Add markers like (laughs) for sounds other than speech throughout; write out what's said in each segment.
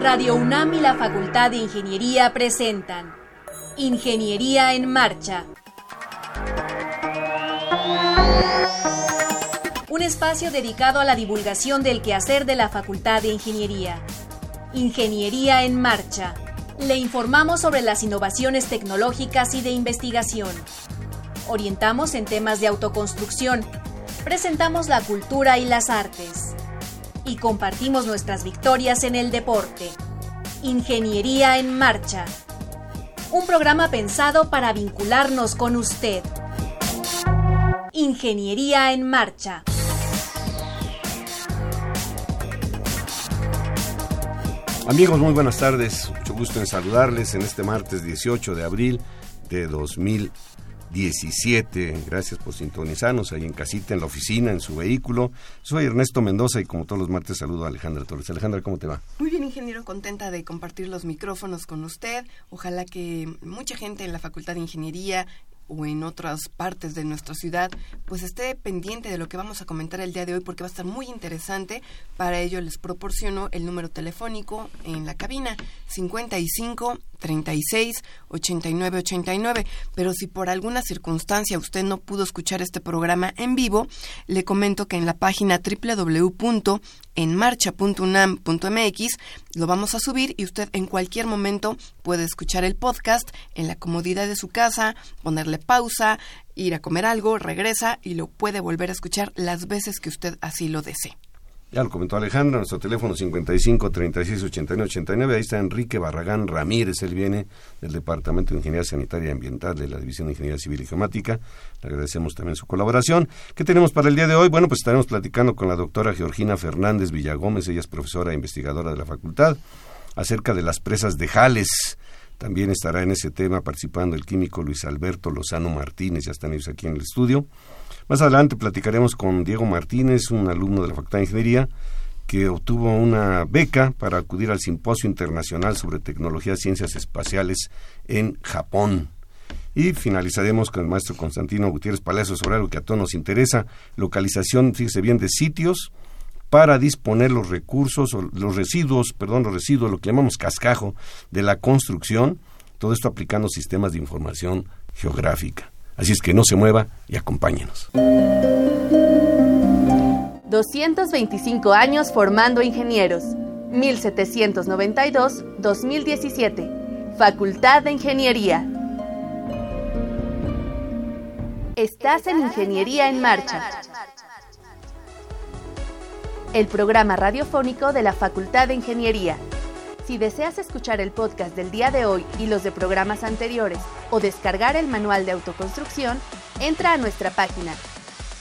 Radio UNAM y la Facultad de Ingeniería presentan Ingeniería en Marcha. Un espacio dedicado a la divulgación del quehacer de la Facultad de Ingeniería. Ingeniería en Marcha. Le informamos sobre las innovaciones tecnológicas y de investigación. Orientamos en temas de autoconstrucción. Presentamos la cultura y las artes y compartimos nuestras victorias en el deporte. Ingeniería en Marcha. Un programa pensado para vincularnos con usted. Ingeniería en Marcha. Amigos, muy buenas tardes. Mucho gusto en saludarles en este martes 18 de abril de 2020. 17. Gracias por sintonizarnos ahí en casita, en la oficina, en su vehículo. Soy Ernesto Mendoza y como todos los martes saludo a Alejandra Torres. Alejandra, ¿cómo te va? Muy bien, ingeniero, contenta de compartir los micrófonos con usted. Ojalá que mucha gente en la Facultad de Ingeniería o en otras partes de nuestra ciudad, pues esté pendiente de lo que vamos a comentar el día de hoy porque va a estar muy interesante. Para ello les proporciono el número telefónico en la cabina 55 36 89 89. Pero si por alguna circunstancia usted no pudo escuchar este programa en vivo, le comento que en la página www.enmarcha.unam.mx lo vamos a subir y usted en cualquier momento puede escuchar el podcast en la comodidad de su casa, ponerle pausa, ir a comer algo, regresa y lo puede volver a escuchar las veces que usted así lo desee. Ya lo comentó Alejandra, nuestro teléfono 55 36 89 89. Ahí está Enrique Barragán Ramírez. Él viene del Departamento de Ingeniería Sanitaria y Ambiental de la División de Ingeniería Civil y Geomática. Le agradecemos también su colaboración. ¿Qué tenemos para el día de hoy? Bueno, pues estaremos platicando con la doctora Georgina Fernández Villagómez. Ella es profesora e investigadora de la facultad acerca de las presas de Jales. También estará en ese tema participando el químico Luis Alberto Lozano Martínez. Ya están ellos aquí en el estudio. Más adelante platicaremos con Diego Martínez, un alumno de la Facultad de Ingeniería, que obtuvo una beca para acudir al Simposio Internacional sobre Tecnología y Ciencias Espaciales en Japón. Y finalizaremos con el maestro Constantino Gutiérrez Palacio sobre algo que a todos nos interesa, localización, fíjese bien, de sitios para disponer los recursos, o los residuos, perdón, los residuos, lo que llamamos cascajo, de la construcción, todo esto aplicando sistemas de información geográfica. Así es que no se mueva y acompáñenos. 225 años formando ingenieros. 1792-2017. Facultad de Ingeniería. Estás en Ingeniería en Marcha. El programa radiofónico de la Facultad de Ingeniería. Si deseas escuchar el podcast del día de hoy y los de programas anteriores o descargar el manual de autoconstrucción, entra a nuestra página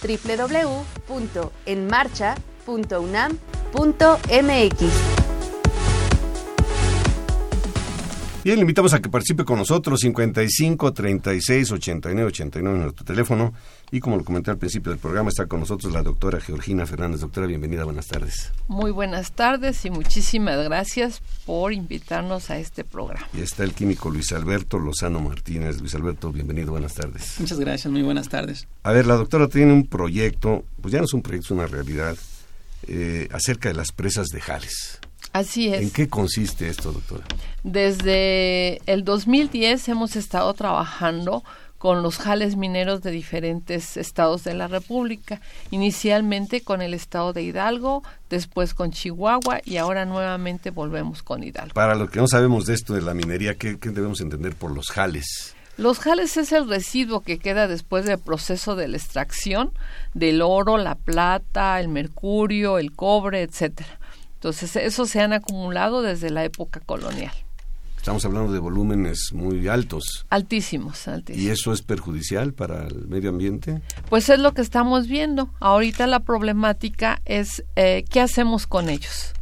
www.enmarcha.unam.mx. Bien, le invitamos a que participe con nosotros, 55 36 89 89 en nuestro teléfono. Y como lo comenté al principio del programa, está con nosotros la doctora Georgina Fernández. Doctora, bienvenida, buenas tardes. Muy buenas tardes y muchísimas gracias por invitarnos a este programa. Y está el químico Luis Alberto Lozano Martínez. Luis Alberto, bienvenido, buenas tardes. Muchas gracias, muy buenas tardes. A ver, la doctora tiene un proyecto, pues ya no es un proyecto, es una realidad, eh, acerca de las presas de Jales. Así es. ¿En qué consiste esto, doctora? Desde el 2010 hemos estado trabajando con los jales mineros de diferentes estados de la República, inicialmente con el estado de Hidalgo, después con Chihuahua y ahora nuevamente volvemos con Hidalgo. Para lo que no sabemos de esto de la minería, ¿qué, qué debemos entender por los jales? Los jales es el residuo que queda después del proceso de la extracción del oro, la plata, el mercurio, el cobre, etcétera. Entonces, eso se han acumulado desde la época colonial. Estamos hablando de volúmenes muy altos. Altísimos, altísimos. ¿Y eso es perjudicial para el medio ambiente? Pues es lo que estamos viendo. Ahorita la problemática es eh, qué hacemos con ellos.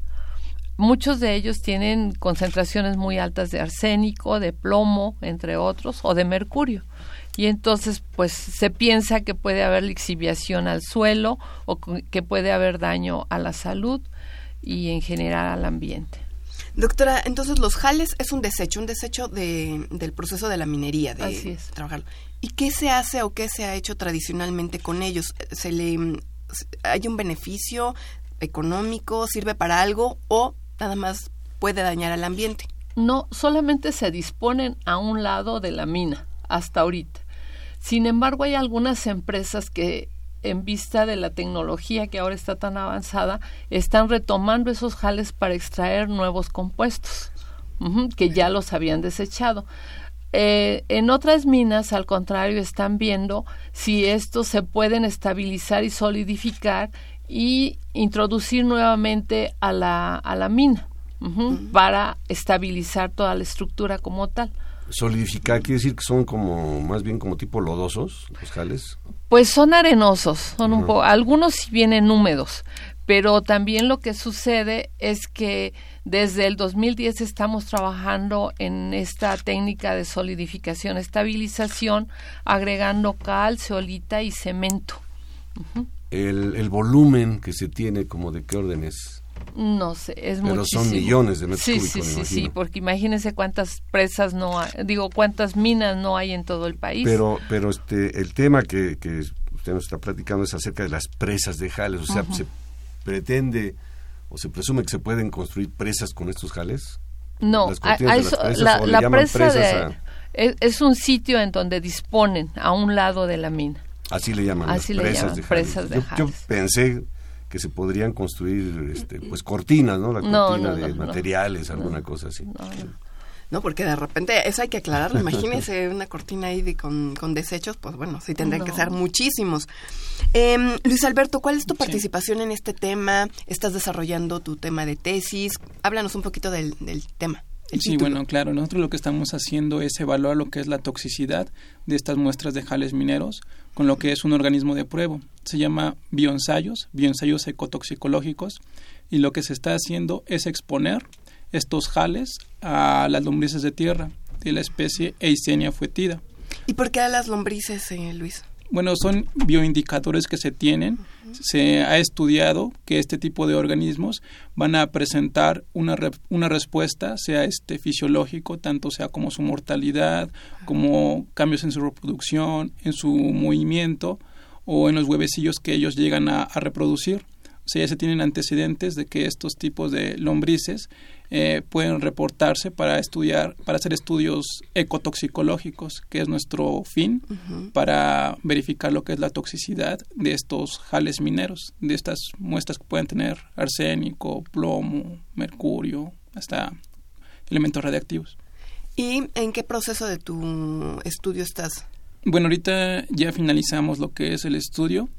Muchos de ellos tienen concentraciones muy altas de arsénico, de plomo, entre otros, o de mercurio. Y entonces, pues se piensa que puede haber lixiviación al suelo o que puede haber daño a la salud y en general al ambiente. Doctora, entonces los jales es un desecho, un desecho de, del proceso de la minería, de Así es. trabajarlo. ¿Y qué se hace o qué se ha hecho tradicionalmente con ellos? ¿Se le, ¿Hay un beneficio económico? ¿Sirve para algo? ¿O nada más puede dañar al ambiente. No, solamente se disponen a un lado de la mina, hasta ahorita. Sin embargo, hay algunas empresas que en vista de la tecnología que ahora está tan avanzada, están retomando esos jales para extraer nuevos compuestos que ya los habían desechado. Eh, en otras minas, al contrario, están viendo si estos se pueden estabilizar y solidificar y introducir nuevamente a la, a la mina para estabilizar toda la estructura como tal. Solidificar quiere decir que son como más bien como tipo lodosos los jales. Pues son arenosos, son un poco, algunos sí vienen húmedos, pero también lo que sucede es que desde el 2010 estamos trabajando en esta técnica de solidificación, estabilización, agregando cal, ceolita y cemento. el, el, volumen que se tiene, como de qué orden es? No sé, es Pero son millones de metros sí, cúbicos, Sí, sí, imagino. sí, porque imagínense cuántas presas no hay, digo, cuántas minas no hay en todo el país. Pero, pero este, el tema que, que usted nos está platicando es acerca de las presas de jales, o sea, se pretende o se presume que se pueden construir presas con estos jales? No, a, a eso, la, la presa de, a... es, es, un sitio en donde disponen a un lado de la mina. Así le llaman, Así las le presas, llaman de presas de yo, jales. yo, pensé que se podrían construir este, pues cortinas, ¿no? La cortina no, de no, materiales, alguna cosa así. No, porque de repente eso hay que aclararlo. Imagínese (laughs) una cortina ahí de, con, con, desechos, pues bueno, sí tendrían No. que ser muchísimos. Eh, Luis Alberto, ¿cuál es tu participación en este tema? ¿Estás desarrollando tu tema de tesis? Háblanos un poquito del, del tema. Sí, bueno, claro, nosotros lo que estamos haciendo es evaluar lo que es la toxicidad de estas muestras de jales mineros con lo que es un organismo de prueba. Se llama bioensayos, bioensayos ecotoxicológicos, y lo que se está haciendo es exponer estos jales a las lombrices de tierra de la especie Eisenia foetida. ¿Y por qué a las lombrices, eh, Luis? Bueno, son bioindicadores que se tienen. Se ha estudiado que este tipo de organismos van a presentar una, re una respuesta, sea este fisiológico, tanto sea como su mortalidad, como cambios en su reproducción, en su movimiento o en los huevecillos que ellos llegan a, a reproducir. O sea, ya se tienen antecedentes de que estos tipos de lombrices eh, pueden reportarse para estudiar, para hacer estudios ecotoxicológicos, que es nuestro fin, uh -huh. para verificar lo que es la toxicidad de estos jales mineros, de estas muestras que pueden tener arsénico, plomo, mercurio, hasta elementos radiactivos. ¿Y en qué proceso de tu estudio estás? Bueno, ahorita ya finalizamos lo que es el estudio.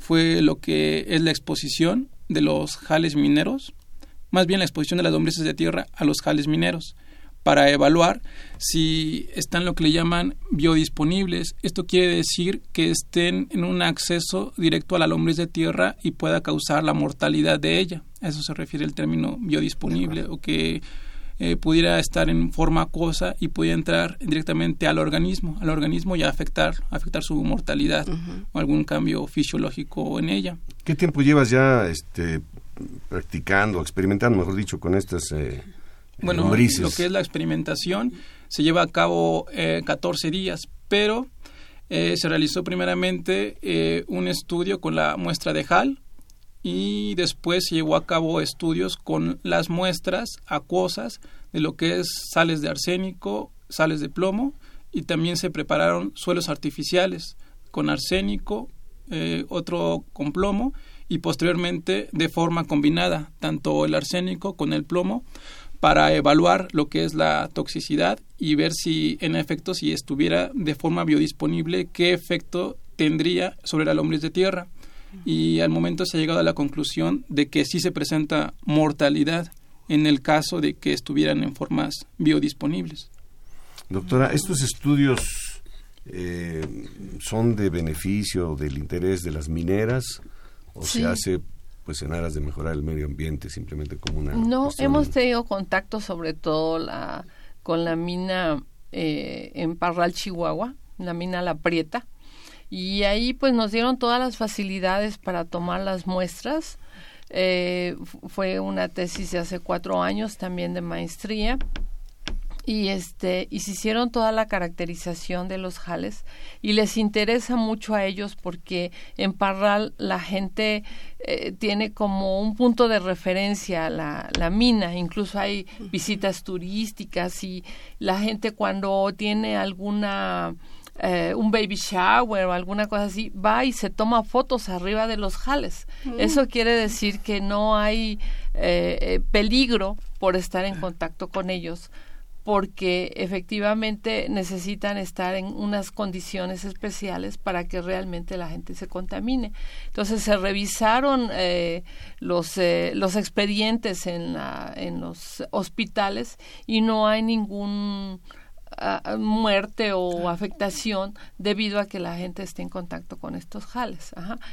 Fue lo que es la exposición de los jales mineros más bien la exposición de las lombrices de tierra a los jales mineros para evaluar si están lo que le llaman biodisponibles. Esto quiere decir que estén en un acceso directo a la lombriz de tierra y pueda causar la mortalidad de ella. A eso se refiere el término biodisponible o que eh, pudiera estar en forma acuosa y pudiera entrar directamente al organismo, al organismo y afectar, afectar su mortalidad uh -huh. o algún cambio fisiológico en ella. ¿Qué tiempo llevas ya este, practicando, experimentando, mejor dicho, con estas eh, bueno, lombrices? lo que es la experimentación se lleva a cabo eh, 14 días, pero eh, se realizó primeramente eh, un estudio con la muestra de HAL y después se llevó a cabo estudios con las muestras acuosas de lo que es sales de arsénico, sales de plomo y también se prepararon suelos artificiales con arsénico, eh, otro con plomo y posteriormente de forma combinada, tanto el arsénico con el plomo, para evaluar lo que es la toxicidad y ver si en efecto si estuviera de forma biodisponible qué efecto tendría sobre la lombriz de tierra. Y al momento se ha llegado a la conclusión de que sí se presenta mortalidad en el caso de que estuvieran en formas biodisponibles. Doctora, estos estudios eh, son de beneficio del interés de las mineras o Sí. se hace pues en aras de mejorar el medio ambiente simplemente como una No, cuestión- hemos tenido contacto sobre todo la, con la mina eh, en Parral, Chihuahua, la mina La Prieta, y ahí pues nos dieron todas las facilidades para tomar las muestras. Eh, fu- fue una tesis de hace cuatro años también de maestría. y este y se hicieron toda la caracterización de los jales y les interesa mucho a ellos porque en Parral la gente eh, tiene como un punto de referencia la, la mina incluso hay visitas turísticas y la gente cuando tiene alguna eh, un baby shower o alguna cosa así, va y se toma fotos arriba de los jales. Mm. Eso quiere decir que no hay eh, peligro por estar en contacto con ellos porque efectivamente necesitan estar en unas condiciones especiales para que realmente la gente se contamine. Entonces se revisaron eh, los, eh, los expedientes en, la, en los hospitales y no hay ningún muerte o afectación debido a que la gente esté en contacto con estos jales.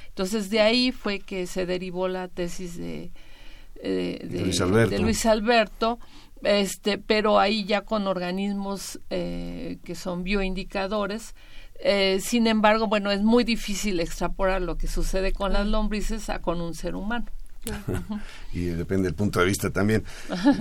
Entonces de ahí fue que se derivó la tesis de, eh, de Luis Alberto este, pero ahí ya con organismos eh, que son bioindicadores. Eh, sin embargo, bueno, es muy difícil extrapolar lo que sucede con las lombrices a con un ser humano. (laughs) y depende del punto de vista también.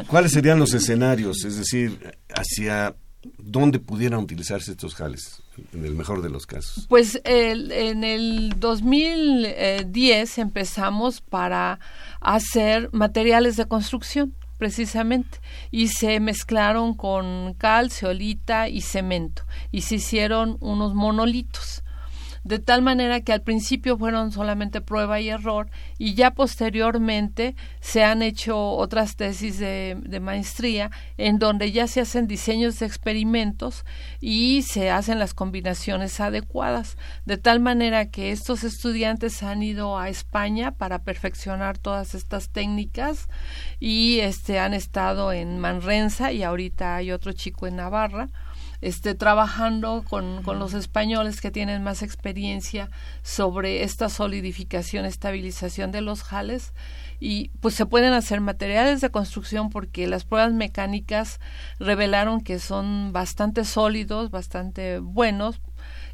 ¿Cuáles serían los escenarios? Es decir, hacia dónde pudieran utilizarse estos jales, en el mejor de los casos. Pues en el 2010 empezamos para hacer materiales de construcción precisamente, y se mezclaron con cal, ceolita y cemento, y se hicieron unos monolitos de tal manera que al principio fueron solamente prueba y error y ya posteriormente se han hecho otras tesis de, maestría en donde ya se hacen diseños de experimentos y se hacen las combinaciones adecuadas, de tal manera que estos estudiantes han ido a España para perfeccionar todas estas técnicas y este han estado en Manrensa y ahorita hay otro chico en Navarra esté trabajando con, con, los españoles que tienen más experiencia sobre esta solidificación, estabilización de los jales. Y pues se pueden hacer materiales de construcción porque las pruebas mecánicas revelaron que son bastante sólidos, bastante buenos.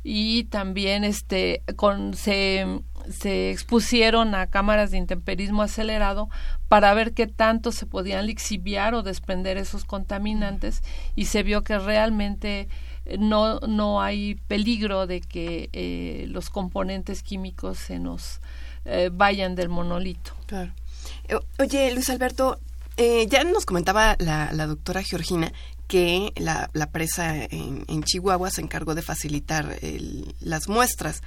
Y también este con se se expusieron a cámaras de intemperismo acelerado para ver qué tanto se podían lixiviar o desprender esos contaminantes y se vio que realmente eh, no, no hay peligro de que eh, los componentes químicos se nos eh, vayan del monolito. Oye, Luis Alberto, ya nos comentaba la, la doctora Georgina que la, la presa en, en, Chihuahua se encargó de facilitar el, las muestras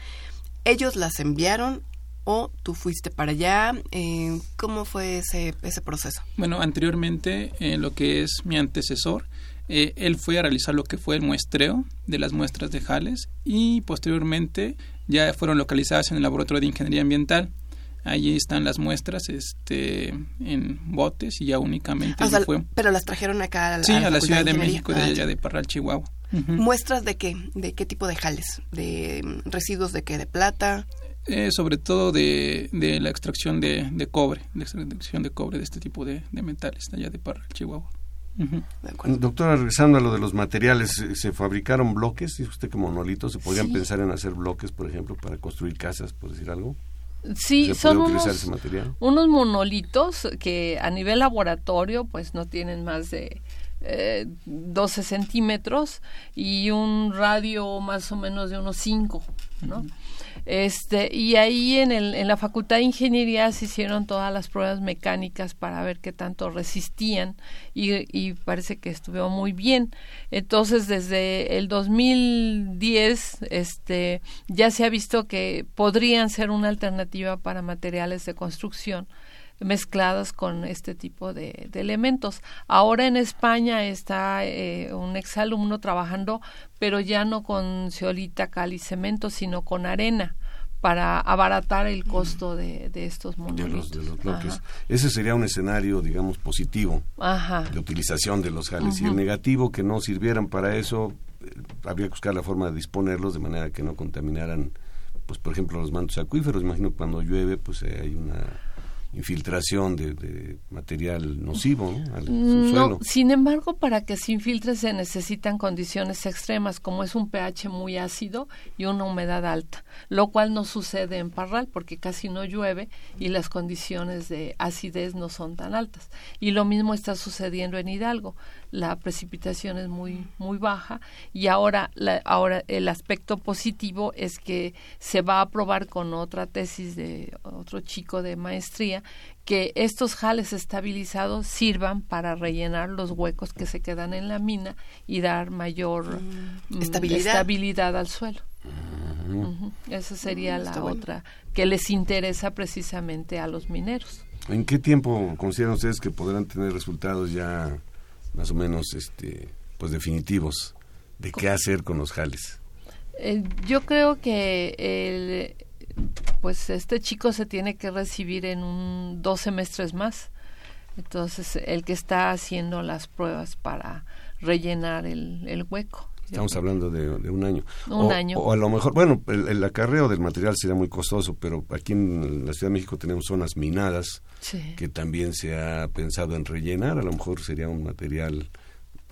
ellos las enviaron o tú fuiste para allá. Eh, ¿Cómo fue ese, ese proceso? Bueno, anteriormente, eh, lo que es mi antecesor, eh, él fue a realizar lo que fue el muestreo de las muestras de Jales y posteriormente ya fueron localizadas en el laboratorio de ingeniería ambiental. Allí están las muestras este, en botes y ya únicamente ah, fue. Pero las trajeron acá a la, sí, a la, Ciudad de, México, de ah, allá de Parral, Chihuahua. ¿Muestras de qué? ¿De qué tipo de jales? ¿De mm, residuos de qué? ¿De plata? Eh, sobre todo de, de la extracción de, de, cobre, de extracción de cobre de este tipo de, de metales allá de Parral, Chihuahua. Doctora, regresando a lo de los materiales, ¿se fabricaron bloques? Dice usted que monolitos, ¿se podrían pensar en hacer bloques, por ejemplo, para construir casas, por decir algo? Sí, son unos, unos monolitos que a nivel laboratorio pues no tienen más de eh, 12 centímetros y un radio más o menos de unos 5, ¿no? Este, y ahí en, el, en la Facultad de Ingeniería se hicieron todas las pruebas mecánicas para ver qué tanto resistían y, y parece que estuvo muy bien. Entonces, desde el 2010 este, ya se ha visto que podrían ser una alternativa para materiales de construcción mezcladas con este tipo de, elementos. Ahora en España está eh, un exalumno trabajando, pero ya no con ceolita, cal y cemento, sino con arena para abaratar el costo de, estos monolitos. De los, bloques. Ese sería un escenario, digamos, positivo de utilización de los jales. Y el negativo, que no sirvieran para eso, eh, habría que buscar la forma de disponerlos de manera que no contaminaran, pues por ejemplo, los mantos acuíferos. Imagino cuando llueve, pues eh, hay una infiltración de, material nocivo al no, sin embargo, para que se infiltre se necesitan condiciones extremas, como es un pH muy ácido y una humedad alta, lo cual no sucede en Parral porque casi no llueve y las condiciones de acidez no son tan altas. Y lo mismo está sucediendo en Hidalgo. La precipitación es muy muy baja y ahora ahora el aspecto positivo es que se va a probar con otra tesis de otro chico de maestría que estos jales estabilizados sirvan para rellenar los huecos que se quedan en la mina y dar mayor mm, estabilidad. estabilidad. al suelo. Esa sería mm, la otra que les interesa precisamente a los mineros. ¿En qué tiempo consideran ustedes que podrán tener resultados ya más o menos este pues definitivos de qué hacer con los jales. Eh, yo creo que el, pues este chico se tiene que recibir en un dos semestres más. Entonces, el que está haciendo las pruebas para rellenar el, el hueco. Estamos hablando de, un año. Un año. O a lo mejor, bueno, el, acarreo del material sería muy costoso, pero aquí en la Ciudad de México tenemos zonas minadas que también se ha pensado en rellenar. A lo mejor sería un material,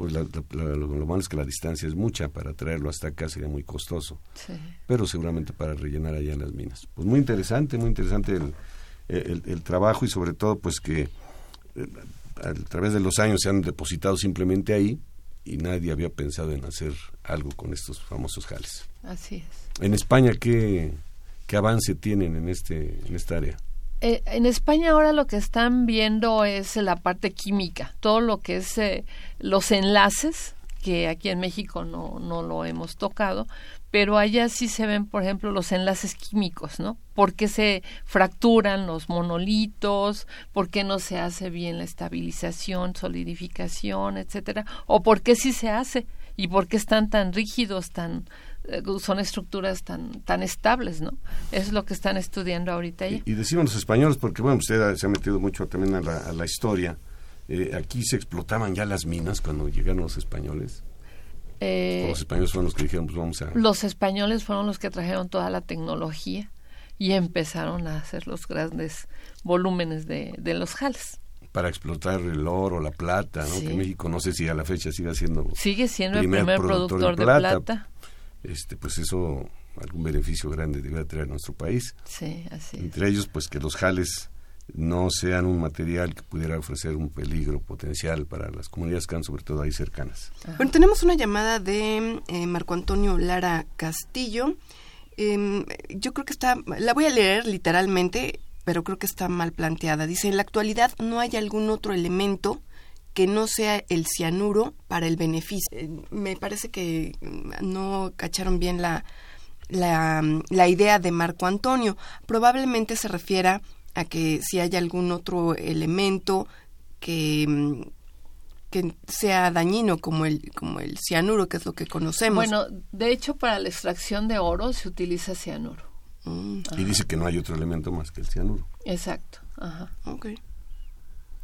pues lo, malo es que la distancia es mucha, para traerlo hasta acá sería muy costoso. Pero seguramente para rellenar allá en las minas. Pues muy interesante, muy interesante el, el, trabajo y sobre todo pues que eh, a través de los años se han depositado simplemente ahí y nadie había pensado en hacer algo con estos famosos jales. Así es. En España, ¿qué, qué avance tienen en, este, en esta área? Eh, en España ahora lo que están viendo es la parte química, todo lo que es eh, los enlaces, que aquí en México no, no lo hemos tocado, pero allá sí se ven, por ejemplo, los enlaces químicos, ¿no? ¿Por qué se fracturan los monolitos? ¿Por qué no se hace bien la estabilización, solidificación, etcétera? ¿O por qué sí se hace? ¿Y por qué están tan rígidos, tan eh, son estructuras tan tan estables, ¿no? Es lo que están estudiando ahorita allá. Y, decimos los españoles, porque bueno, usted se ha metido mucho también a la, historia. Eh, aquí se explotaban ya las minas cuando llegaron los españoles. Eh, los españoles fueron los que dijeron, pues vamos a... Los españoles fueron los que trajeron toda la tecnología y empezaron a hacer los grandes volúmenes de, de los jales para explotar el oro, la plata, ¿no? Que México no sé si a la fecha sigue siendo sigue siendo el primer productor, de, plata. Este, pues eso algún beneficio grande debe traer a nuestro país. Sí, así Entre ellos, pues que los jales no sean un material que pudiera ofrecer un peligro potencial para las comunidades que están sobre todo ahí cercanas. Bueno, tenemos una llamada de eh, Marco Antonio Lara Castillo. Em, yo creo que está, la voy a leer literalmente, pero creo que está mal planteada. Dice, en la actualidad no hay algún otro elemento que no sea el cianuro para el beneficio. Eh, me parece que no cacharon bien la, la, la idea de Marco Antonio. Probablemente se refiera a que si hay algún otro elemento que, mm, que sea dañino como el, como el cianuro, que es lo que conocemos. Bueno, de hecho para la extracción de oro se utiliza cianuro. Mm. Y dice que no hay otro elemento más que el cianuro. Exacto. Ajá. Ok.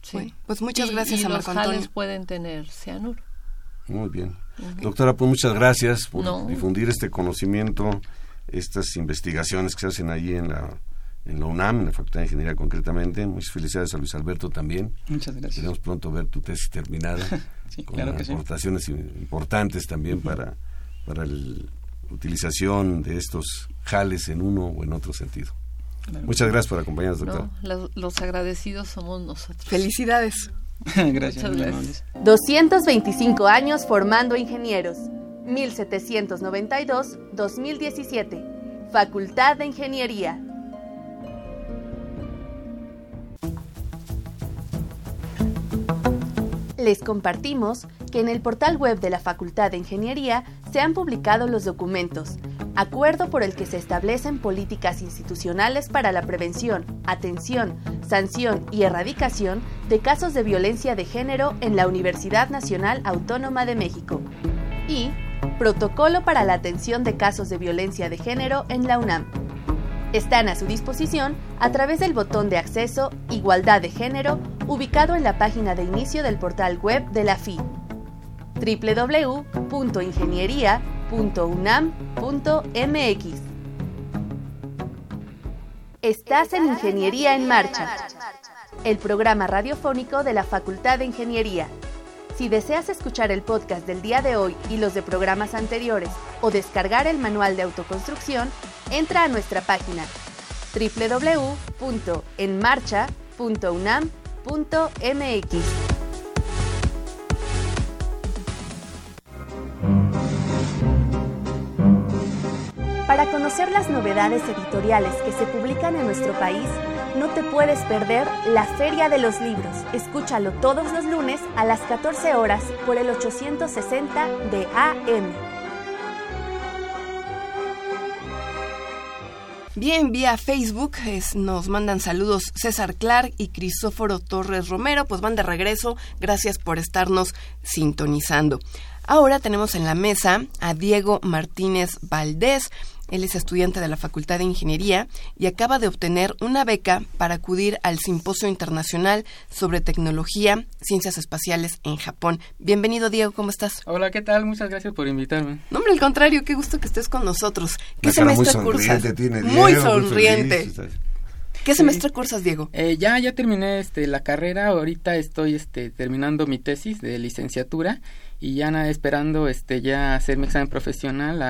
Sí. pues muchas gracias a Marco los pueden tener cianuro. Muy bien. Doctora, pues muchas gracias por difundir este conocimiento, estas investigaciones que se hacen ahí en la en la UNAM, en la Facultad de Ingeniería concretamente. Muchas felicidades a Luis Alberto también. Muchas gracias. Queremos pronto ver tu tesis terminada. (laughs) con aportaciones importantes también para, para la utilización de estos jales en uno o en otro sentido. Muchas gracias por acompañarnos, doctor. los, agradecidos somos nosotros. Felicidades. (laughs) gracias, gracias. 225 años formando ingenieros. 1792-2017. Facultad de Ingeniería. Les compartimos que en el portal web de la Facultad de Ingeniería se han publicado los documentos, acuerdo por el que se establecen políticas institucionales para la prevención, atención, sanción y erradicación de casos de violencia de género en la Universidad Nacional Autónoma de México, y Protocolo para la atención de casos de violencia de género en la UNAM. Están a su disposición a través del botón de acceso Igualdad de Género ubicado en la página de inicio del portal web de la FI www.ingeniería.unam.mx. Estás en Ingeniería en Marcha. el programa radiofónico de la Facultad de Ingeniería. Si deseas escuchar el podcast del día de hoy y los de programas anteriores o descargar el manual de autoconstrucción, entra a nuestra página www.enmarcha.unam.mx. conocer las novedades editoriales que se publican en nuestro país, no te puedes perder la Feria de los Libros. Escúchalo todos los lunes a las 14 horas por el 860 de AM. Bien, vía Facebook nos mandan saludos César Clark y Crisóforo Torres Romero, pues van de regreso, gracias por estarnos sintonizando. Ahora tenemos en la mesa a Diego Martínez Valdés, él es estudiante de la Facultad de Ingeniería y acaba de obtener una beca para acudir al Simposio Internacional sobre Tecnología, Ciencias Espaciales en Japón. Bienvenido, Diego, ¿cómo estás? Hola, ¿qué tal? Muchas gracias por invitarme. No, hombre, al contrario, qué gusto que estés con nosotros. ¿Qué semestre cursas? muy sonriente. ¿Qué semestre cursas, Diego? Eh, ya, ya terminé este, la carrera. Ahorita estoy este, terminando mi tesis de licenciatura y ya nada, esperando este ya hacer mi examen profesional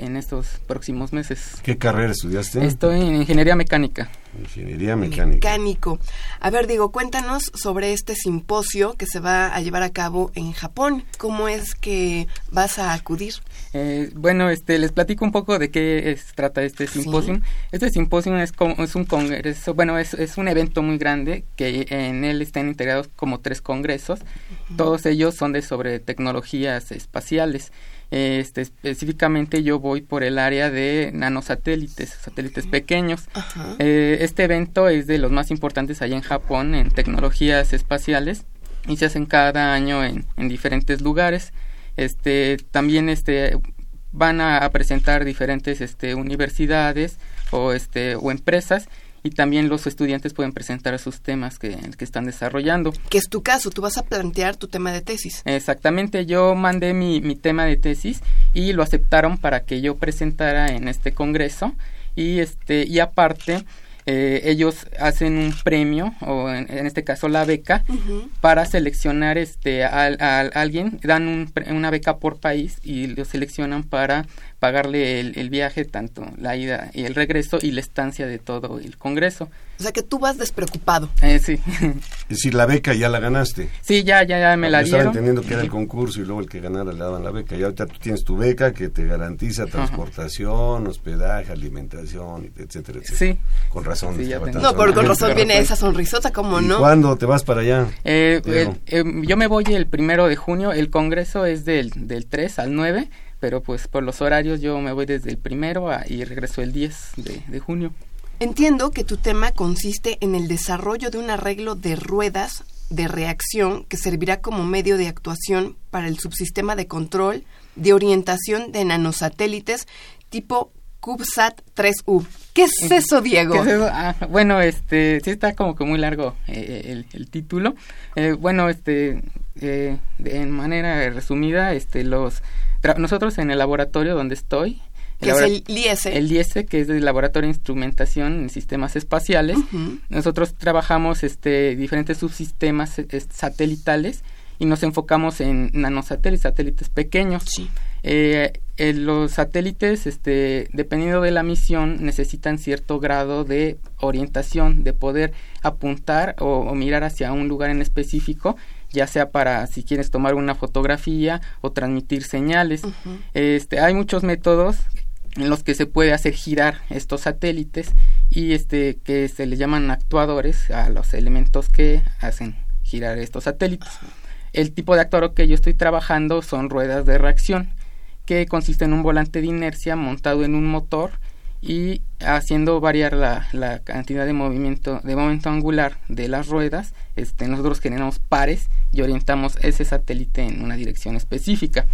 en estos próximos meses. ¿Qué carrera estudiaste? Estoy en ingeniería mecánica. Ingeniería mecánica. Mecánico. A ver, digo, cuéntanos sobre este simposio que se va a llevar a cabo en Japón. ¿Cómo es que vas a acudir? Eh, bueno, este, les platico un poco de qué es, trata este simposio. Este simposio es, como, es un congreso, bueno, es, es, un evento muy grande que en él están integrados como tres congresos. Todos ellos son de sobre tecnologías espaciales. Este, específicamente yo voy por el área de nanosatélites, satélites pequeños. Eh, este evento es de los más importantes allá en Japón en tecnologías espaciales y se hacen cada año en, en diferentes lugares. Este, también este, van a, presentar diferentes este, universidades o, este, o empresas y también los estudiantes pueden presentar sus temas que, que están desarrollando. Que es tu caso, tú vas a plantear tu tema de tesis. Exactamente, yo mandé mi, mi tema de tesis y lo aceptaron para que yo presentara en este congreso y este y aparte eh, ellos hacen un premio o en, este caso la beca para seleccionar este a, alguien dan un, una beca por país y lo seleccionan para pagarle el, viaje, tanto la ida y el regreso y la estancia de todo el Congreso. O sea que tú vas despreocupado. Eh, sí. (laughs) Es decir, la beca ya la ganaste. Sí, ya, ya, ya me la dieron. Estaba entendiendo que era el (laughs) concurso y luego el que ganara le daban la beca. Y ahorita tú tienes tu beca que te garantiza transportación, hospedaje, alimentación, etcétera, etcétera. Sí. Con razón. no, por con razón viene esa sonrisota, ¿cómo no? ¿Cuándo te vas para allá? Eh, eh, yo me voy el primero de junio. El congreso es del, del 3 al 9 pero pues por los horarios yo me voy desde el primero y regreso el 10 de, junio. Entiendo que tu tema consiste en el desarrollo de un arreglo de ruedas de reacción que servirá como medio de actuación para el subsistema de control de orientación de nanosatélites tipo CubeSat 3U. ¿Qué es eso, Diego? Ah, bueno, este, sí está como que muy largo eh, el, título. Eh, bueno, este, eh, en manera resumida, este, los nosotros en el laboratorio donde estoy, el es el LIESE. El LIESE, que es el Laboratorio de Instrumentación en Sistemas Espaciales. Nosotros trabajamos este, diferentes subsistemas satelitales y nos enfocamos en nanosatélites, satélites pequeños. Eh, eh, los satélites, este, dependiendo de la misión, necesitan cierto grado de orientación, de poder apuntar o mirar hacia un lugar en específico ya sea para si quieres tomar una fotografía o transmitir señales. Este, hay muchos métodos en los que se puede hacer girar estos satélites y este que se les llaman actuadores a los elementos que hacen girar estos satélites. El tipo de actuador que yo estoy trabajando son ruedas de reacción, que consiste en un volante de inercia montado en un motor y haciendo variar la, la, cantidad de movimiento de momento angular de las ruedas este nosotros generamos pares y orientamos ese satélite en una dirección específica.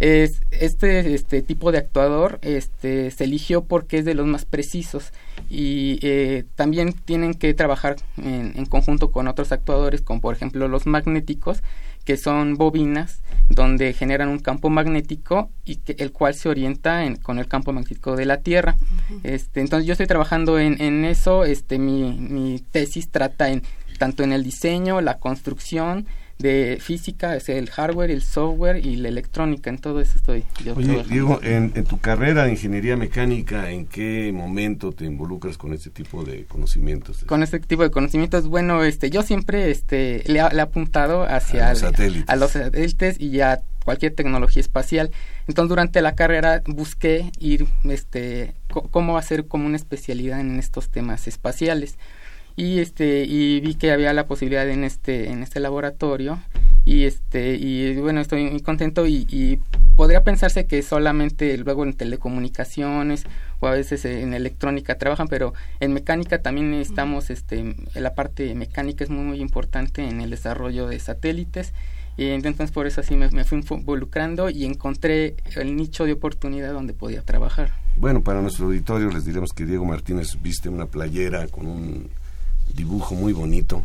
Es, este este tipo de actuador este se eligió porque es de los más precisos y eh, también tienen que trabajar en, en conjunto con otros actuadores como por ejemplo los magnéticos que son bobinas donde generan un campo magnético y que, el cual se orienta con el campo magnético de la Tierra. este, entonces yo estoy trabajando en, en eso, este, mi, mi tesis trata en tanto en el diseño, la construcción, de física, es el hardware, el software y la electrónica, en todo eso estoy yo. Oye, Diego, en, tu carrera de ingeniería mecánica, ¿en qué momento te involucras con este tipo de conocimientos? Con este tipo de conocimientos, bueno, este, yo siempre este, le, he apuntado hacia a los, satélites. a los satélites y a cualquier tecnología espacial. Entonces, durante la carrera busqué ir, este, cómo hacer como una especialidad en estos temas espaciales y este y vi que había la posibilidad en este en este laboratorio y este y bueno estoy muy contento y, podría pensarse que solamente luego en telecomunicaciones o a veces en electrónica trabajan pero en mecánica también estamos este la parte mecánica es muy muy importante en el desarrollo de satélites. Y entonces por eso así me, me fui involucrando y encontré el nicho de oportunidad donde podía trabajar. Bueno para nuestro auditorio les diremos que Diego Martínez viste una playera con un dibujo muy bonito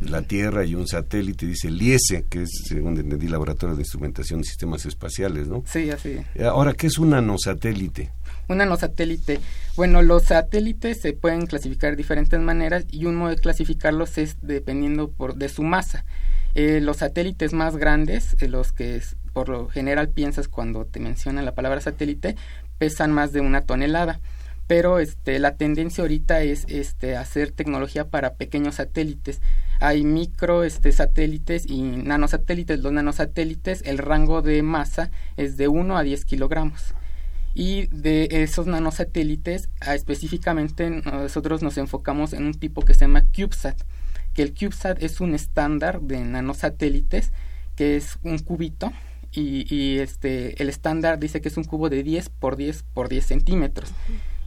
la Tierra y un satélite, dice LIESE, que es, según entendí, Laboratorio de Instrumentación de Sistemas Espaciales, ¿no? Sí, así. Eh, ahora, ¿qué es un nanosatélite? Un nanosatélite. Bueno, los satélites se pueden clasificar de diferentes maneras y un modo de clasificarlos es dependiendo por, de su masa. Eh, los satélites más grandes, eh, los que por lo general piensas cuando te mencionan la palabra satélite, pesan más de una tonelada pero este la tendencia ahorita es este hacer tecnología para pequeños satélites. Hay micro este satélites y nanosatélites. Los nanosatélites el rango de masa es de 1 a 10 kilogramos. Y de esos nanosatélites específicamente nosotros nos enfocamos en un tipo que se llama CubeSat que el CubeSat es un estándar de nanosatélites que es un cubito y, este el estándar dice que es un cubo de 10 por 10 por 10 centímetros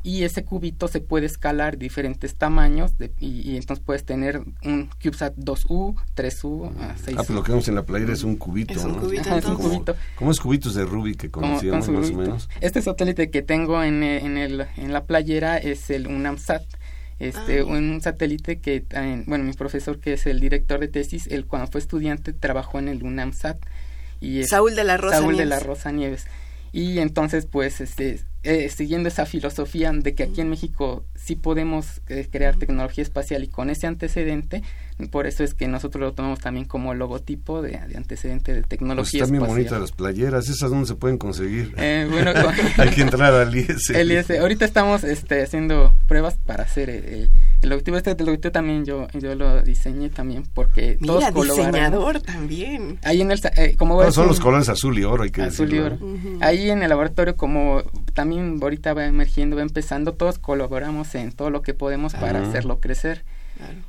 y ese cubito se puede escalar diferentes tamaños y, entonces puedes tener un CubeSat 2U, 3U, 6U. Ah, pero lo que vemos en la playera es un cubito, es un ¿no? Cubito, es un cubito. ¿Cómo es cubitos de Rubik que conocíamos más o menos? Este satélite que tengo en, en, el, en la playera es el UNAMSAT. Este, ah. un satélite que, bueno, mi profesor que es el director de tesis, él cuando fue estudiante trabajó en el UNAMSAT. Y Saúl de la Rosa Saúl de la Rosa Nieves. Y entonces, pues, este, eh, siguiendo esa filosofía de que aquí en México sí podemos eh, crear tecnología espacial y con ese antecedente, por eso es que nosotros lo tomamos también como logotipo de, antecedente de tecnología pues están bien bonitas las playeras, ¿esas dónde se pueden conseguir? Eh, bueno, (laughs) Hay que entrar al IS. Ahorita estamos este, haciendo pruebas para hacer el, el logotipo. Este logotipo también yo, yo lo diseñé también porque Mira, diseñador también. Ahí en el... Eh, como son los colores azul y oro, hay que Azul y oro. Ahí en el laboratorio como también ahorita va emergiendo, va empezando, todos colaboramos en todo lo que podemos para hacerlo crecer.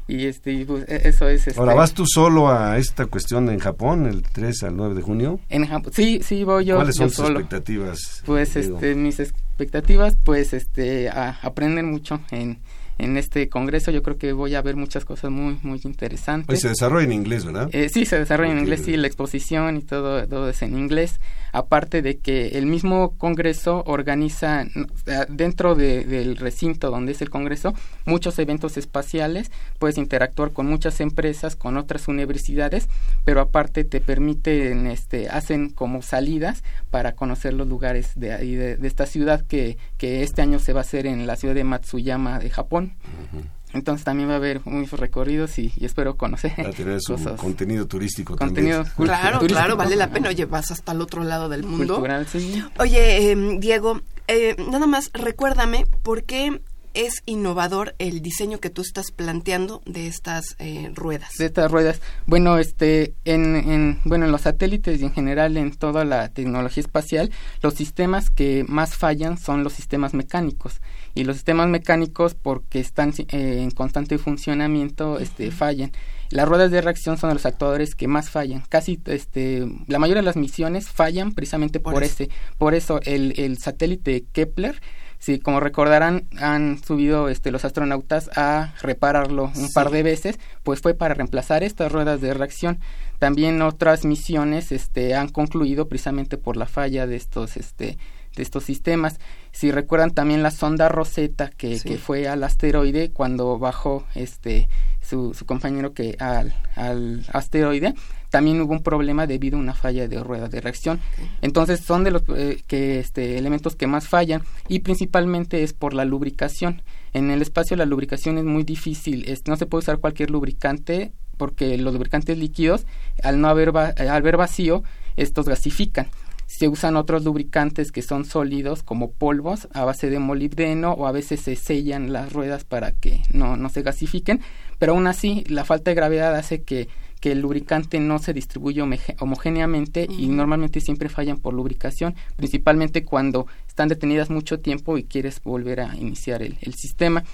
Y este, pues, e, eso es. Este, Ahora, ¿vas tú solo a esta cuestión en Japón el 3 al 9 de junio? En Japón, sí, sí, voy yo. ¿Cuáles son tus expectativas? Pues, este, mis expectativas, pues, este, aprenden mucho en en este congreso. Yo creo que voy a ver muchas cosas muy, muy interesantes. Se desarrolla en inglés, ¿verdad? Eh, sí, se desarrolla en inglés, sí, la exposición y todo, todo es en inglés. Aparte de que el mismo congreso organiza dentro del recinto donde es el congreso muchos eventos espaciales, puedes interactuar con muchas empresas, con otras universidades, pero aparte te permiten, este, hacen como salidas para conocer los lugares de, de, de esta ciudad que, que este año se va a hacer en la ciudad de Matsuyama de Japón entonces también va a haber muchos recorridos y, espero conocer. a tener su contenido turístico contenido Claro, claro, vale la pena. Oye, vas hasta el otro lado del mundo. Cultural, sí. Oye, em, Diego, eh, nada más recuérdame por qué es innovador el diseño que tú estás planteando de estas eh, ruedas. De estas ruedas. Bueno, este, en, en, bueno, en los satélites y en general en toda la tecnología espacial, los sistemas que más fallan son los sistemas mecánicos. Y los sistemas mecánicos porque están eh, en constante funcionamiento este fallan. Las ruedas de reacción son los actuadores que más fallan. Casi este la mayoría de las misiones fallan precisamente por, ese por eso el, el satélite Kepler Sí, como recordarán, han subido este, los astronautas a repararlo un par de veces, pues fue para reemplazar estas ruedas de reacción. También otras misiones este, han concluido precisamente por la falla de estos este, de estos sistemas. Si recuerdan también la sonda Rosetta que, que fue al asteroide cuando bajó este su, compañero que al, al asteroide, también hubo un problema debido a una falla de rueda de reacción. Entonces son de los eh, que este, elementos que más fallan y principalmente es por la lubricación. En el espacio la lubricación es muy difícil, no se puede usar cualquier lubricante porque los lubricantes líquidos al no haber, al haber vacío estos gasifican se usan otros lubricantes que son sólidos como polvos a base de molibdeno o a veces se sellan las ruedas para que no, no se gasifiquen, pero aún así la falta de gravedad hace que, que el lubricante no se distribuye homogéneamente y normalmente siempre fallan por lubricación, principalmente cuando están detenidas mucho tiempo y quieres volver a iniciar el, el sistema.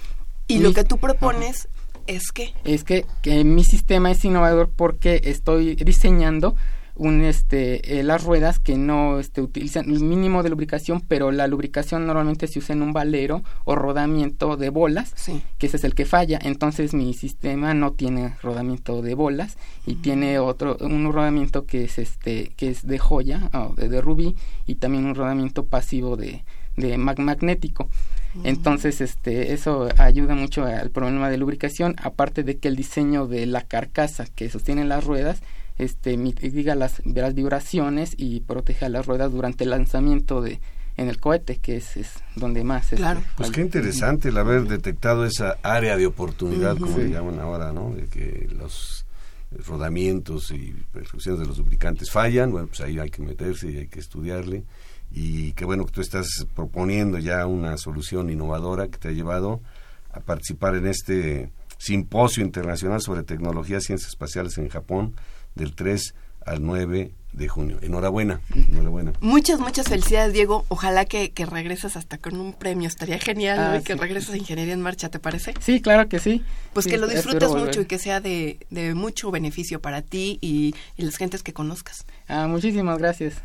Y, lo que tú propones es que... Es que, que mi sistema es innovador porque estoy diseñando un este eh, las ruedas que no este, utilizan el mínimo de lubricación pero la lubricación normalmente se usa en un valero o rodamiento de bolas que ese es el que falla. Entonces mi sistema no tiene rodamiento de bolas y tiene otro un rodamiento que es este que es de joya o de, rubí y también un rodamiento pasivo de, de magnético. Entonces, este, eso ayuda mucho al problema de lubricación, aparte de que el diseño de la carcasa que sostiene las ruedas este mitiga las, las vibraciones y protege a las ruedas durante el lanzamiento de en el cohete que es, es donde más claro. Pues qué interesante el haber detectado esa área de oportunidad como le llaman ahora no de que los rodamientos y perfusiones de los lubricantes fallan bueno pues ahí hay que meterse y hay que estudiarle. Y qué bueno que tú estás proponiendo ya una solución innovadora que te ha llevado a participar en este simposio internacional sobre tecnologías y ciencias espaciales en Japón del 3 al 9 de junio. Enhorabuena, enhorabuena. Muchas, muchas felicidades, Diego. Ojalá que, que regreses hasta con un premio. Estaría genial, ¿no? Ah, que regreses a Ingeniería en Marcha, ¿te parece? Sí, claro que sí. Pues que lo disfrutes mucho y que sea de, de mucho beneficio para ti y, las gentes que conozcas. Ah, muchísimas gracias.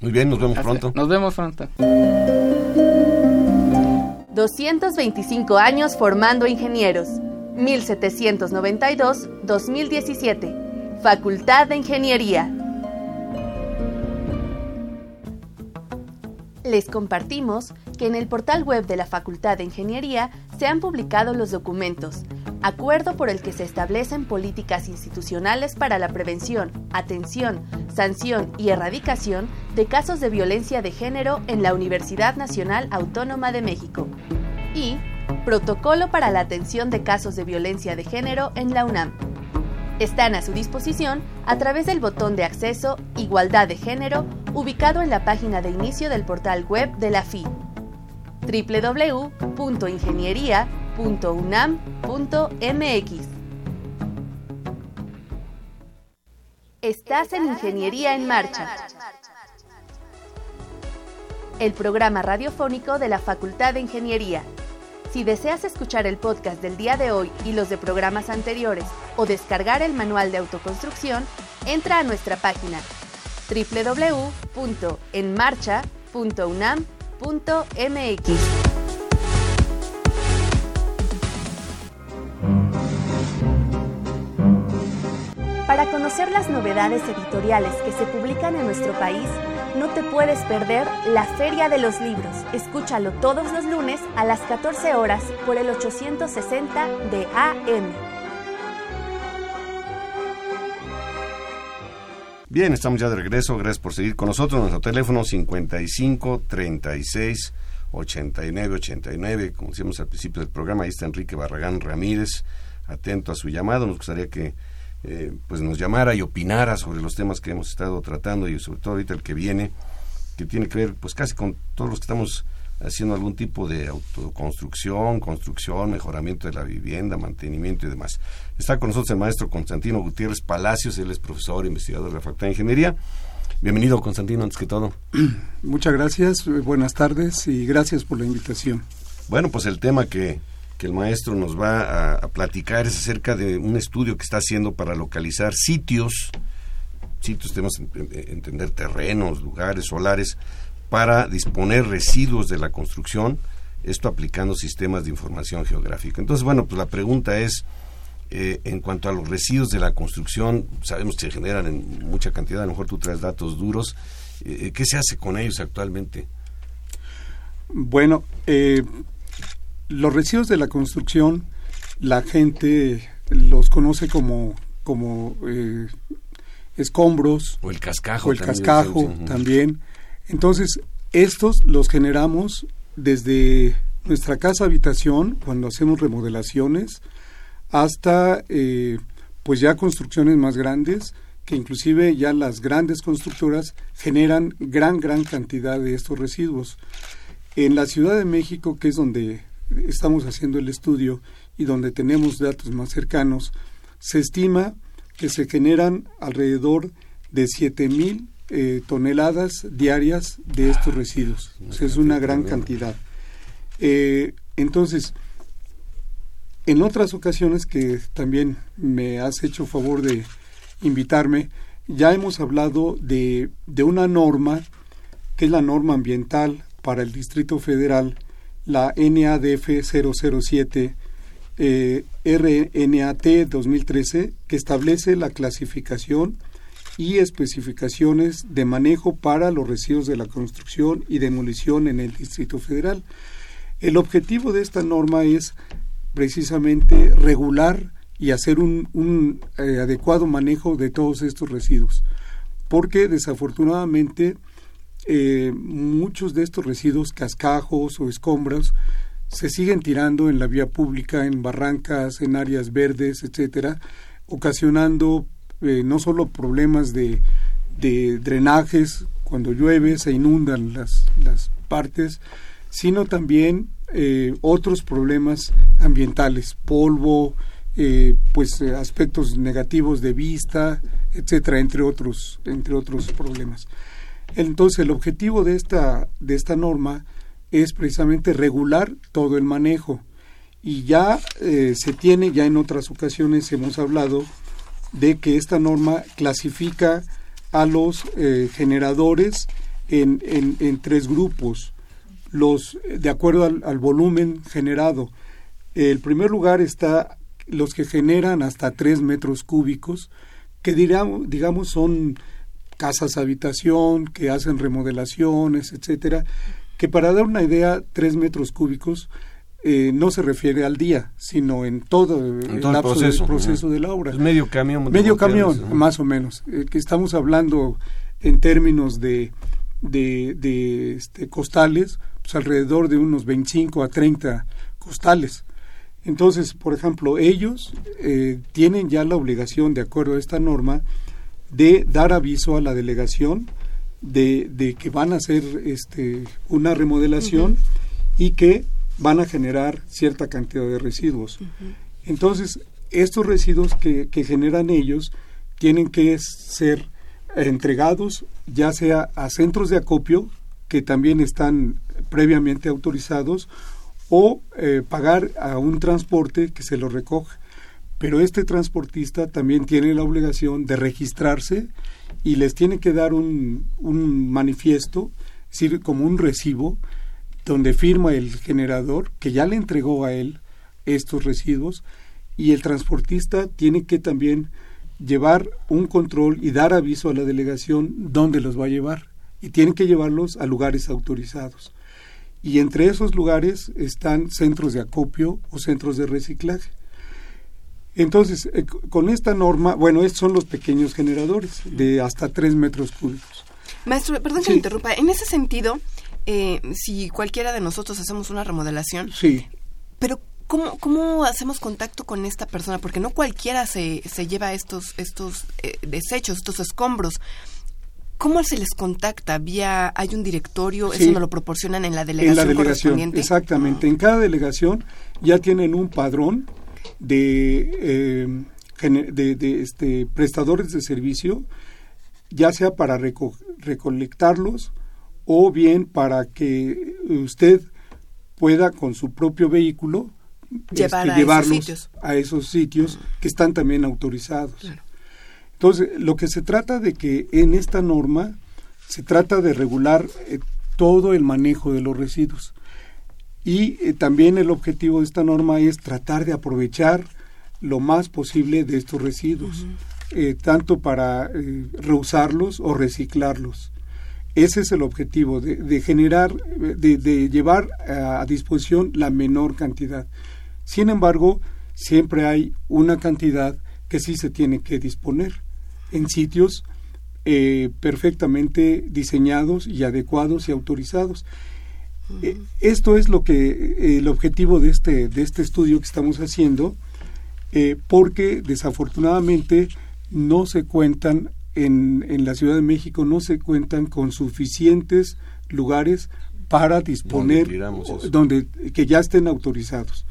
Muy bien, nos vemos pronto. Nos vemos pronto. 225 años formando ingenieros. 1792-2017. Facultad de Ingeniería. Les compartimos que en el portal web de la Facultad de Ingeniería se han publicado los documentos, acuerdo por el que se establecen políticas institucionales para la prevención, atención, sanción y erradicación de casos de violencia de género en la Universidad Nacional Autónoma de México y Protocolo para la atención de casos de violencia de género en la UNAM están a su disposición a través del botón de acceso Igualdad de Género ubicado en la página de inicio del portal web de la FI www.ingeniería.unam.mx Estás en Ingeniería en Marcha. El programa radiofónico de la Facultad de Ingeniería si deseas escuchar el podcast del día de hoy y los de programas anteriores o descargar el manual de autoconstrucción, entra a nuestra página www.enmarcha.unam.mx. Para conocer las novedades editoriales que se publican en nuestro país, no te puedes perder la Feria de los Libros. Escúchalo todos los lunes a las 14 horas por el 860 de AM. Bien, estamos ya de regreso. Gracias por seguir con nosotros. Nuestro teléfono 55 36 89 89. Como decíamos al principio del programa, ahí está Enrique Barragán Ramírez. Atento a su llamado. Nos gustaría que eh, pues nos llamara y opinara sobre los temas que hemos estado tratando y sobre todo ahorita el que viene, que tiene que ver pues casi con todos los que estamos haciendo algún tipo de autoconstrucción, construcción, mejoramiento de la vivienda, mantenimiento y demás. Está con nosotros el maestro Constantino Gutiérrez Palacios, él es profesor investigador de la Facultad de Ingeniería. Bienvenido, Constantino, antes que todo. (clears throat) Muchas gracias, buenas tardes y gracias por la invitación. Bueno, pues el tema que que el maestro nos va a, platicar es acerca de un estudio que está haciendo para localizar sitios, sitios tenemos que entender terrenos, lugares solares, para disponer residuos de la construcción, esto aplicando sistemas de información geográfica. Entonces, bueno, pues la pregunta es, eh, en cuanto a los residuos de la construcción, sabemos que se generan en mucha cantidad, a lo mejor tú traes datos duros, eh, ¿qué se hace con ellos actualmente? Bueno, eh, los residuos de la construcción, la gente los conoce como, como eh, escombros. O el cascajo. O el cascajo también. Entonces, estos los generamos desde nuestra casa habitación, cuando hacemos remodelaciones, hasta eh, pues ya construcciones más grandes, que inclusive ya las grandes constructoras generan gran, gran cantidad de estos residuos. En la Ciudad de México, que es donde estamos haciendo el estudio y donde tenemos datos más cercanos, se estima que se generan alrededor de 7 mil eh, toneladas diarias de estos residuos. es una gran cantidad. Eh, entonces, en otras ocasiones que también me has hecho favor de invitarme, ya hemos hablado de, de una norma, que es la norma ambiental para el Distrito Federal, la NADF 007 eh, RNAT 2013, que establece la clasificación y especificaciones de manejo para los residuos de la construcción y demolición en el Distrito Federal. El objetivo de esta norma es precisamente regular y hacer un, eh, adecuado manejo de todos estos residuos, porque desafortunadamente eh, muchos de estos residuos, cascajos o escombros, se siguen tirando en la vía pública, en barrancas, en áreas verdes, etcétera, ocasionando eh, no solo problemas de, drenajes, cuando llueve se inundan las, las partes, sino también eh, otros problemas ambientales, polvo, eh, pues aspectos negativos de vista, etcétera, entre otros, entre otros problemas. Entonces, el objetivo de esta, de esta norma es precisamente regular todo el manejo. Y ya eh, se tiene, ya en otras ocasiones hemos hablado de que esta norma clasifica a los eh, generadores en, en, tres grupos, los de acuerdo al, volumen generado. El primer lugar está los que generan hasta tres metros cúbicos, que digamos, digamos son casas habitación, que hacen remodelaciones, etcétera, que para dar una idea, tres metros cúbicos eh, no se refiere al día, sino en todo, el, proceso, de la obra. Medio camión. Medio camión, más o menos. Eh, que estamos hablando en términos de, de, este, costales, pues alrededor de unos 25 a 30 costales. Entonces, por ejemplo, ellos eh, tienen ya la obligación, de acuerdo a esta norma, de dar aviso a la delegación de, de que van a hacer este, una remodelación y que van a generar cierta cantidad de residuos. Entonces, estos residuos que, que, generan ellos tienen que ser entregados ya sea a centros de acopio, que también están previamente autorizados, o eh, pagar a un transporte que se lo recoge. Pero este transportista también tiene la obligación de registrarse y les tiene que dar un, un manifiesto, es decir, como un recibo, donde firma el generador que ya le entregó a él estos residuos y el transportista tiene que también llevar un control y dar aviso a la delegación dónde los va a llevar y tienen que llevarlos a lugares autorizados. Y entre esos lugares están centros de acopio o centros de reciclaje. Entonces, eh, con esta norma, bueno, estos son los pequeños generadores de hasta 3 metros cúbicos. Maestro, perdón que me interrumpa. En ese sentido, eh, si cualquiera de nosotros hacemos una remodelación, sí. pero ¿cómo, cómo hacemos contacto con esta persona? Porque no cualquiera se, se lleva estos, estos eh, desechos, estos escombros. ¿Cómo se les contacta? ¿Vía, hay un directorio? ¿Eso nos lo proporcionan en la delegación, en la delegación Exactamente. En cada delegación ya tienen un padrón de, eh, de, este, prestadores de servicio, ya sea para recolectarlos o bien para que usted pueda con su propio vehículo este, a llevarlos a esos sitios que están también autorizados. Entonces, lo que se trata de que en esta norma se trata de regular eh, todo el manejo de los residuos. Y eh, también el objetivo de esta norma es tratar de aprovechar lo más posible de estos residuos, eh, tanto para eh, reusarlos o reciclarlos. Ese es el objetivo, de, generar, de, llevar a, disposición la menor cantidad. Sin embargo, siempre hay una cantidad que sí se tiene que disponer en sitios eh, perfectamente diseñados y adecuados y autorizados. Eh, esto es lo que eh, el objetivo de este de este estudio que estamos haciendo, porque desafortunadamente no se cuentan en, en la Ciudad de México no se cuentan con suficientes lugares para disponer donde que ya estén autorizados.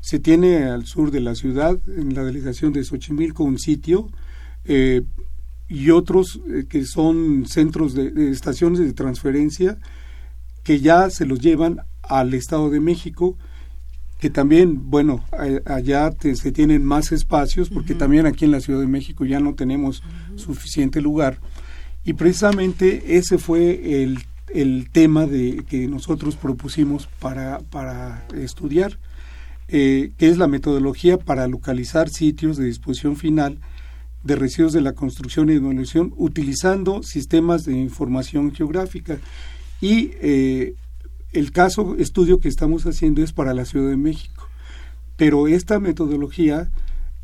Se tiene al sur de la ciudad, en la delegación de Xochimilco, un sitio eh, y otros eh, que son centros de, estaciones de transferencia que ya se los llevan al Estado de México, que también, bueno, allá se tienen más espacios, porque también aquí en la Ciudad de México ya no tenemos suficiente lugar. Y precisamente ese fue el, el tema de, que nosotros propusimos para, para estudiar. Eh, que es la metodología para localizar sitios de disposición final de residuos de la construcción y demolición utilizando sistemas de información geográfica. Y eh, el caso estudio que estamos haciendo es para la Ciudad de México. Pero esta metodología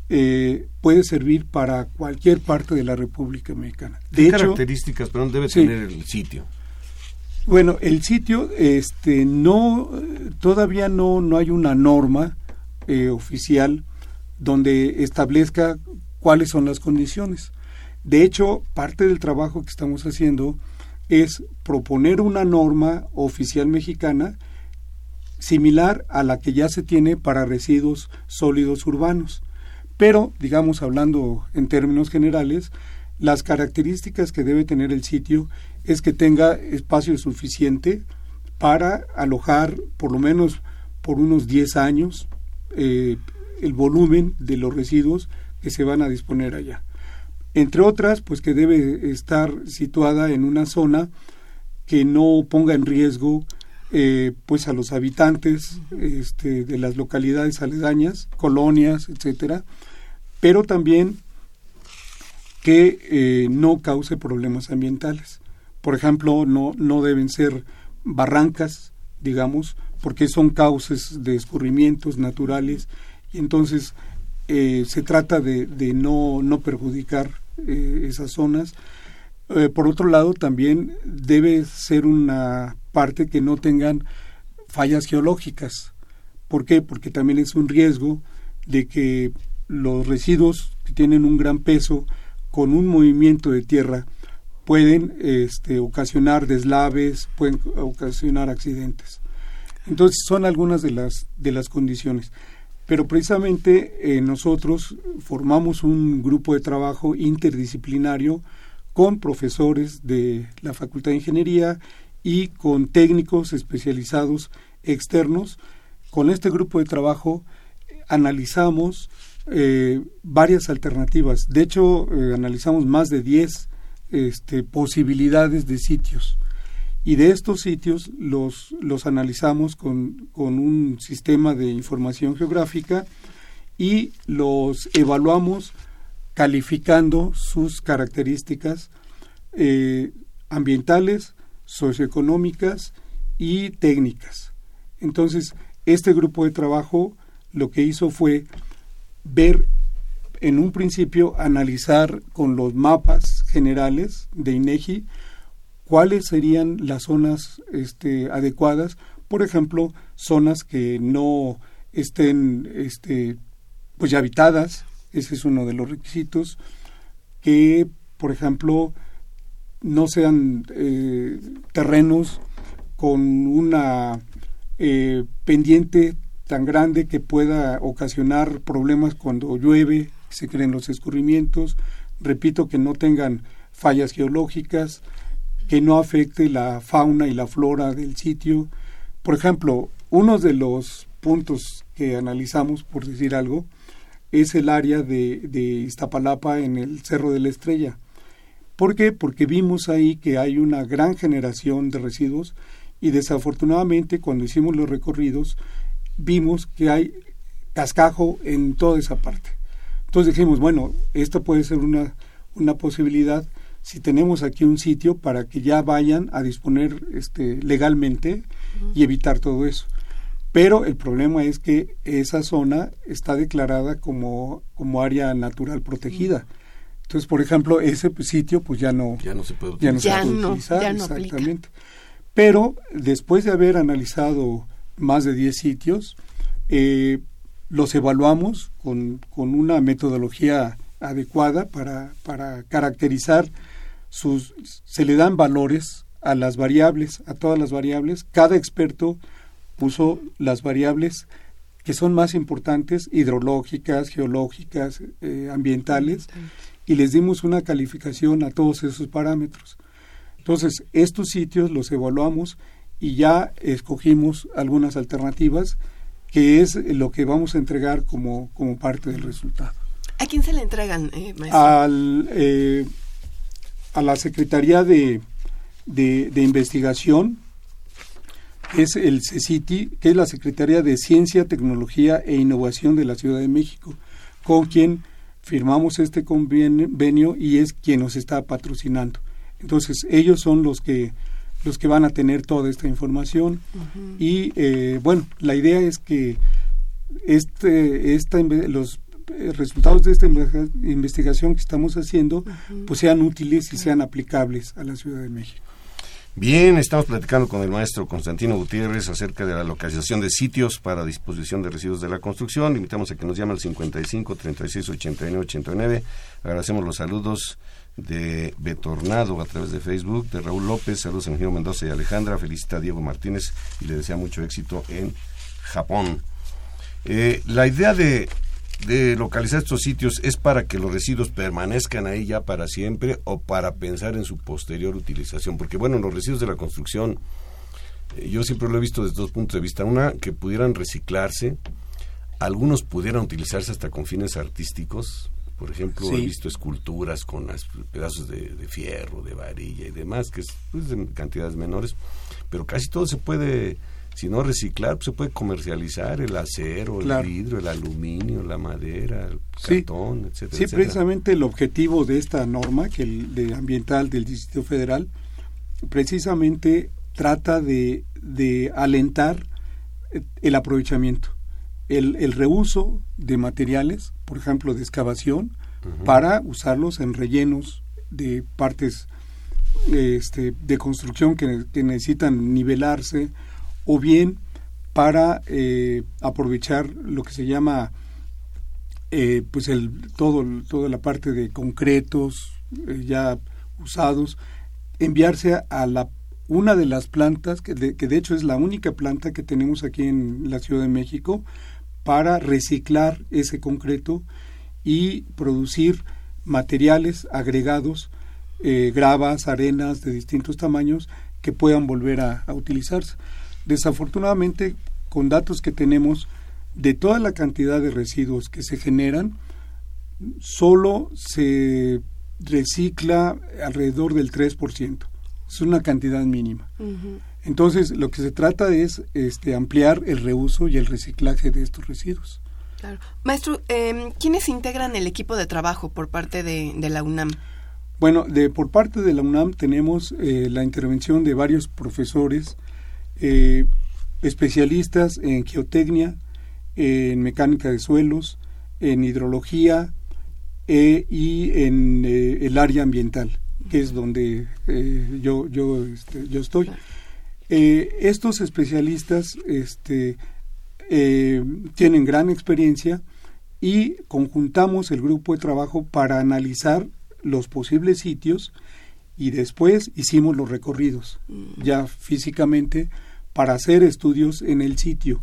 eh, puede servir para cualquier parte de la República Mexicana. ¿Qué características perdón, debe tener el sitio? Bueno, el sitio, este, no, todavía no, no hay una norma eh, oficial donde establezca cuáles son las condiciones. De hecho, parte del trabajo que estamos haciendo es proponer una norma oficial mexicana similar a la que ya se tiene para residuos sólidos urbanos. Pero, digamos, hablando en términos generales, las características que debe tener el sitio es que tenga espacio suficiente para alojar por lo menos por unos 10 años eh, el volumen de los residuos que se van a disponer allá. Entre otras, pues que debe estar situada en una zona que no ponga en riesgo eh, pues a los habitantes este, de las localidades aledañas, colonias, etcétera, pero también que eh, no cause problemas ambientales. Por ejemplo, no, no deben ser barrancas, digamos, porque son cauces de escurrimientos naturales y entonces eh, se trata de, de no, no, perjudicar eh, esas zonas. por otro lado, también debe ser una parte que no tengan fallas geológicas. ¿Por qué? Porque también es un riesgo de que los residuos que tienen un gran peso con un movimiento de tierra pueden este, ocasionar deslaves, pueden ocasionar accidentes. Entonces son algunas de las, de las condiciones. Pero precisamente eh, nosotros formamos un grupo de trabajo interdisciplinario con profesores de la Facultad de Ingeniería y con técnicos especializados externos. Con este grupo de trabajo eh, analizamos eh, varias alternativas. De hecho, analizamos más de 10 este, posibilidades de sitios. Y de estos sitios los, los analizamos con, con un sistema de información geográfica y los evaluamos calificando sus características eh, ambientales, socioeconómicas y técnicas. Entonces, este grupo de trabajo lo que hizo fue ver en un principio analizar con los mapas generales de INEGI cuáles serían las zonas este, adecuadas, por ejemplo, zonas que no estén este, pues ya habitadas, ese es uno de los requisitos, que por ejemplo no sean eh, terrenos con una eh, pendiente tan grande que pueda ocasionar problemas cuando llueve, se creen los escurrimientos, repito que no tengan fallas geológicas, que no afecte la fauna y la flora del sitio. Por ejemplo, uno de los puntos que analizamos, por decir algo, es el área de, de Iztapalapa en el Cerro de la Estrella. ¿Por qué? Porque vimos ahí que hay una gran generación de residuos y desafortunadamente cuando hicimos los recorridos vimos que hay cascajo en toda esa parte. Entonces dijimos, bueno, esto puede ser una, una posibilidad si tenemos aquí un sitio para que ya vayan a disponer este, legalmente y evitar todo eso. Pero el problema es que esa zona está declarada como, como área natural protegida. Entonces, por ejemplo, ese sitio pues ya no, ya no se puede utilizar. Ya no se puede utilizar, exactamente. Pero después de haber analizado más de 10 sitios, eh, los evaluamos con, con, una metodología adecuada para, para caracterizar sus... Se le dan valores a las variables, a todas las variables. Cada experto puso las variables que son más importantes, hidrológicas, geológicas, eh, ambientales, y les dimos una calificación a todos esos parámetros. Entonces, estos sitios los evaluamos y ya escogimos algunas alternativas, que es lo que vamos a entregar como, como parte del resultado. ¿A quién se le entregan, eh, Al, eh, a la Secretaría de, de, de Investigación, es el CECITI, que es la Secretaría de Ciencia, Tecnología e Innovación de la Ciudad de México, con quien firmamos este convenio y es quien nos está patrocinando. Entonces, ellos son los que los que van a tener toda esta información y eh, bueno, la idea es que este, esta, los resultados de esta investigación que estamos haciendo pues sean útiles y sean aplicables a la Ciudad de México. Bien, estamos platicando con el maestro Constantino Gutiérrez acerca de la localización de sitios para disposición de residuos de la construcción. Le invitamos a que nos llame al 55 36 89 89. Agradecemos los saludos de Betornado a través de Facebook, de Raúl López, saludos a Eugenio Mendoza y Alejandra, felicita a Diego Martínez y le desea mucho éxito en Japón. Eh, la idea de de localizar estos sitios es para que los residuos permanezcan ahí ya para siempre o para pensar en su posterior utilización. Porque bueno, los residuos de la construcción, eh, yo siempre lo he visto desde dos puntos de vista. Una, que pudieran reciclarse, algunos pudieran utilizarse hasta con fines artísticos. Por ejemplo, he visto esculturas con pedazos de, fierro, de varilla y demás, que es pues, de cantidades menores, pero casi todo se puede si no reciclar, pues se puede comercializar el acero, el vidrio, el aluminio, la madera, el cartón, etcétera. Sí, precisamente el objetivo de esta norma, que el de ambiental del Distrito Federal, precisamente trata de, de alentar el aprovechamiento, el, el, reuso de materiales, por ejemplo, de excavación, para usarlos en rellenos de partes este, de construcción que, que necesitan nivelarse o bien para eh, aprovechar lo que se llama eh, pues el todo toda la parte de concretos eh, ya usados enviarse a la una de las plantas que de, que de hecho es la única planta que tenemos aquí en la Ciudad de México para reciclar ese concreto y producir materiales agregados gravas arenas de distintos tamaños que puedan volver a utilizarse Desafortunadamente, con datos que tenemos de toda la cantidad de residuos que se generan, solo se recicla alrededor del 3%. Es una cantidad mínima. Entonces, lo que se trata es este, ampliar el reuso y el reciclaje de estos residuos. Claro. Maestro, eh, ¿quiénes integran el equipo de trabajo por parte de, la UNAM? Bueno, de, por parte de la UNAM tenemos eh, la intervención de varios profesores eh, especialistas en geotecnia, en mecánica de suelos, en hidrología eh, y en eh, el área ambiental, que es donde yo, yo, este, yo estoy. estos especialistas este, tienen gran experiencia y conjuntamos el grupo de trabajo para analizar los posibles sitios y después hicimos los recorridos mm. ya físicamente para hacer estudios en el sitio.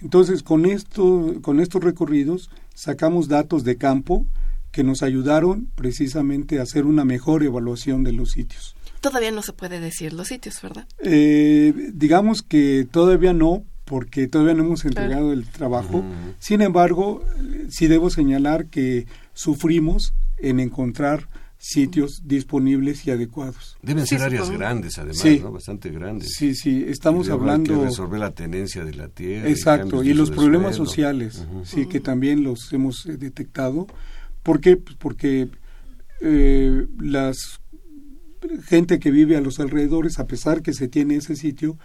Entonces, con, esto, con estos recorridos sacamos datos de campo que nos ayudaron precisamente a hacer una mejor evaluación de los sitios. Todavía no se puede decir los sitios, ¿verdad? Eh, digamos que todavía no, porque todavía no hemos entregado el trabajo. Sin embargo, sí debo señalar que sufrimos en encontrar sitios disponibles y adecuados. Deben ser áreas grandes, además, ¿no? Bastante grandes. Sí, sí, estamos hablando... de resolver la tenencia de la tierra. Exacto, y, los problemas sociales, sí, que también los hemos eh, detectado. ¿Por qué? Pues porque eh, las gente que vive a los alrededores, a pesar que se tiene ese sitio,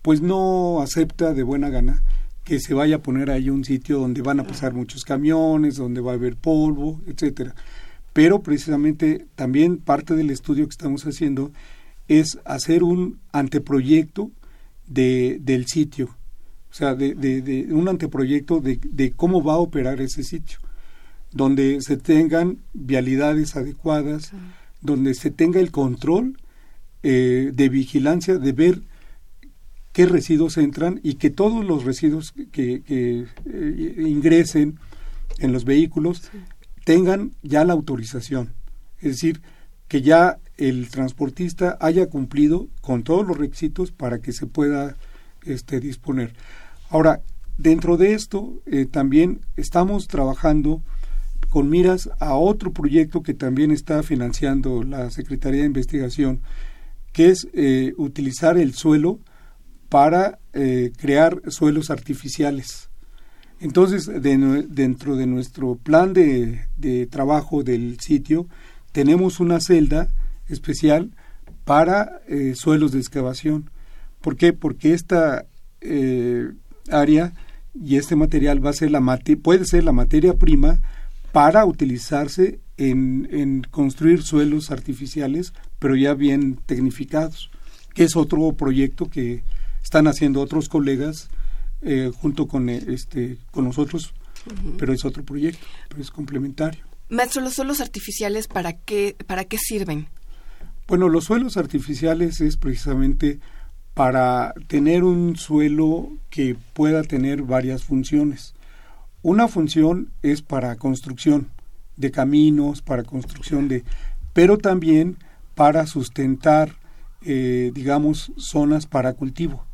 pues no acepta de buena gana que se vaya a poner ahí un sitio donde van a pasar muchos camiones, donde va a haber polvo, etcétera. Pero precisamente también parte del estudio que estamos haciendo es hacer un anteproyecto de, del sitio, o sea, de, de, un anteproyecto de, de cómo va a operar ese sitio, donde se tengan vialidades adecuadas, donde se tenga el control eh, de vigilancia, de ver qué residuos entran y que todos los residuos que, eh, ingresen en los vehículos tengan ya la autorización. Es decir, que ya el transportista haya cumplido con todos los requisitos para que se pueda este, disponer. Ahora, dentro de esto eh, también estamos trabajando con miras a otro proyecto que también está financiando la Secretaría de Investigación, que es eh, utilizar el suelo para eh, crear suelos artificiales. Entonces, dentro de nuestro plan de, de, trabajo del sitio, tenemos una celda especial para eh, suelos de excavación. ¿Por qué? Porque esta área y este material va a ser la puede ser la materia prima para utilizarse en, construir suelos artificiales, pero ya bien tecnificados, que es otro proyecto que están haciendo otros colegas eh, junto con, eh, este, con nosotros, pero es otro proyecto, pero es complementario. Maestro, ¿los suelos artificiales para qué, para qué sirven? Bueno, los suelos artificiales es precisamente para tener un suelo que pueda tener varias funciones. Una función es para construcción de caminos, para construcción de, pero también para sustentar, eh, digamos, zonas para cultivo,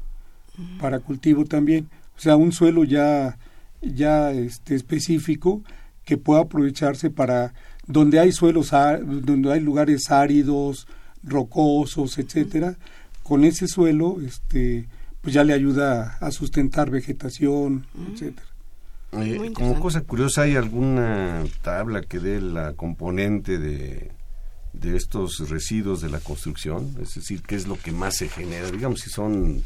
para cultivo también. O sea, un suelo ya, ya este, específico que pueda aprovecharse para donde hay suelos, donde hay lugares áridos, rocosos, etcétera, con ese suelo, este, pues ya le ayuda a sustentar vegetación, etcétera como cosa curiosa, ¿hay alguna tabla que dé la componente de, de estos residuos de la construcción? Es decir, ¿qué es lo que más se genera? Digamos, si son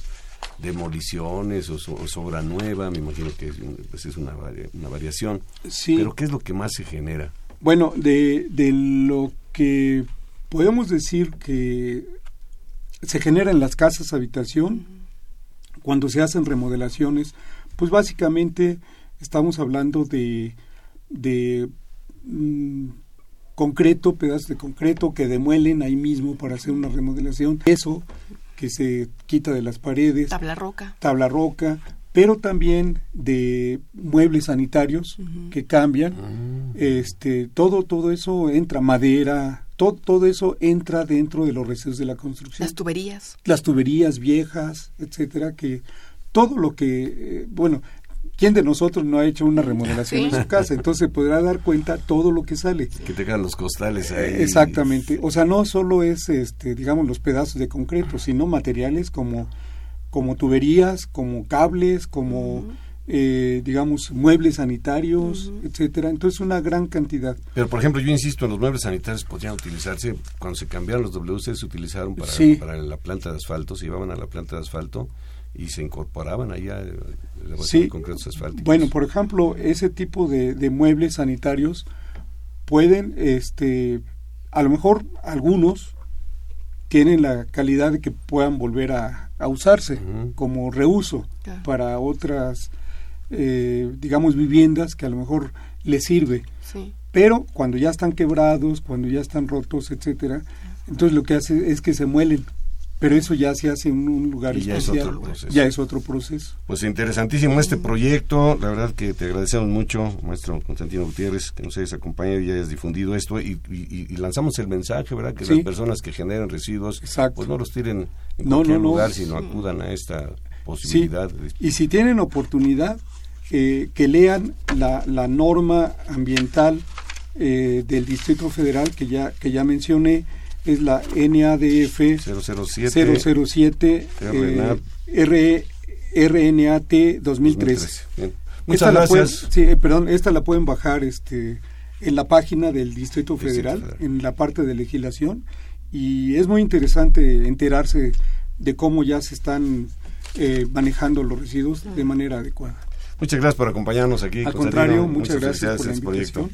demoliciones o, sobra nueva, me imagino que es, pues es una, una variación. Sí. Pero ¿qué es lo que más se genera? Bueno, de, de lo que podemos decir que se genera en las casas habitación, cuando se hacen remodelaciones, pues básicamente estamos hablando de, de mm, concreto, pedazos de concreto que demuelen ahí mismo para hacer una remodelación. Eso que se quita de las paredes. Tabla roca. Tabla roca, pero también de muebles sanitarios que cambian. Ah. Este, todo, todo eso entra, madera, todo, todo eso entra dentro de los residuos de la construcción. Las tuberías. Las tuberías viejas, etcétera, que todo lo que, eh, bueno, ¿Quién de nosotros no ha hecho una remodelación en su casa? Entonces podrá dar cuenta todo lo que sale. Que tengan los costales ahí. Eh, exactamente. O sea, no solo es, este, digamos, los pedazos de concreto, sino materiales como, como tuberías, como cables, como, eh, digamos, muebles sanitarios, etcétera. Entonces, una gran cantidad. Pero, por ejemplo, yo insisto, en los muebles sanitarios podrían utilizarse, cuando se cambiaron los WC, se utilizaron para, para la planta de asfalto, se llevaban a la planta de asfalto y se incorporaban allá eh, sí, concretos asfálticos. Bueno, por ejemplo, ese tipo de, de, muebles sanitarios pueden, este, a lo mejor algunos tienen la calidad de que puedan volver a, a usarse como reuso para otras, eh, digamos, viviendas que a lo mejor les sirve. Pero cuando ya están quebrados, cuando ya están rotos, etcétera, entonces lo que hace es que se muelen pero eso ya se hace en un lugar especial. Ya es otro proceso. Pues interesantísimo este proyecto. La verdad que te agradecemos mucho, maestro Constantino Gutiérrez, que nos hayas acompañado y hayas difundido esto. Y, lanzamos el mensaje, ¿verdad? Que las personas que generan residuos, pues no los tiren en cualquier lugar, sino acudan a esta posibilidad. Y si tienen oportunidad, eh, que lean la, la norma ambiental eh, del Distrito Federal que ya, que ya mencioné es la NADF 007, 007 RNAT 2013. Muchas gracias. sí, eh, perdón, esta la pueden bajar este en la página del Distrito Federal, en la parte de legislación, y es muy interesante enterarse de cómo ya se están eh, manejando los residuos de manera adecuada. Muchas gracias por acompañarnos aquí. Al contrario, muchas, gracias por la este proyecto.